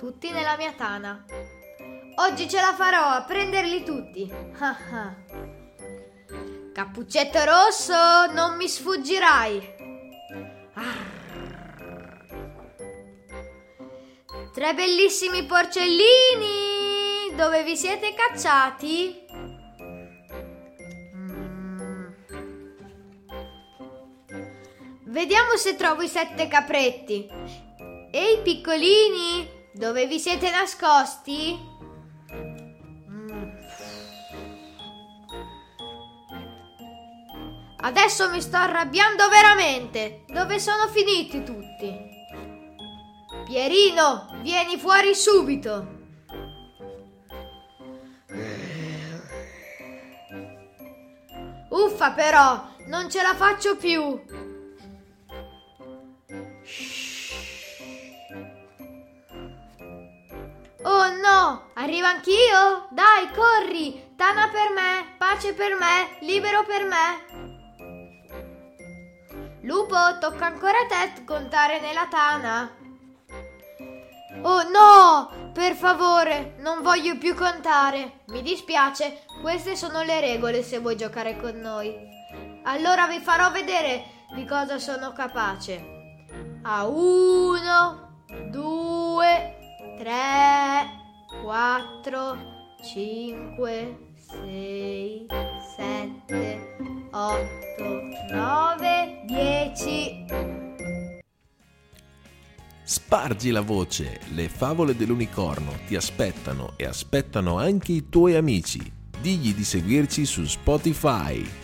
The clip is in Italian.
tutti nella mia tana. Oggi ce la farò a prenderli tutti. Ah, ah. Cappuccetto rosso, non mi sfuggirai. Tre bellissimi porcellini! Dove vi siete cacciati? Mm. Vediamo se trovo i sette capretti. Ehi piccolini, dove vi siete nascosti? Mm. Adesso mi sto arrabbiando veramente. Dove sono finiti tutti? Pierino, vieni fuori subito! Uffa però, non ce la faccio più! Oh no, arrivo anch'io? Dai, corri! Tana per me, pace per me, libero per me! Lupo, tocca ancora a te contare nella tana. Oh no! Per favore, non voglio più contare. Mi dispiace, queste sono le regole se vuoi giocare con noi. Allora vi farò vedere di cosa sono capace. A uno, 4, 5, 6, 7, 8, 9, 10. Spargi la voce, le favole dell'unicorno ti aspettano e aspettano anche i tuoi amici. Digli di seguirci su Spotify.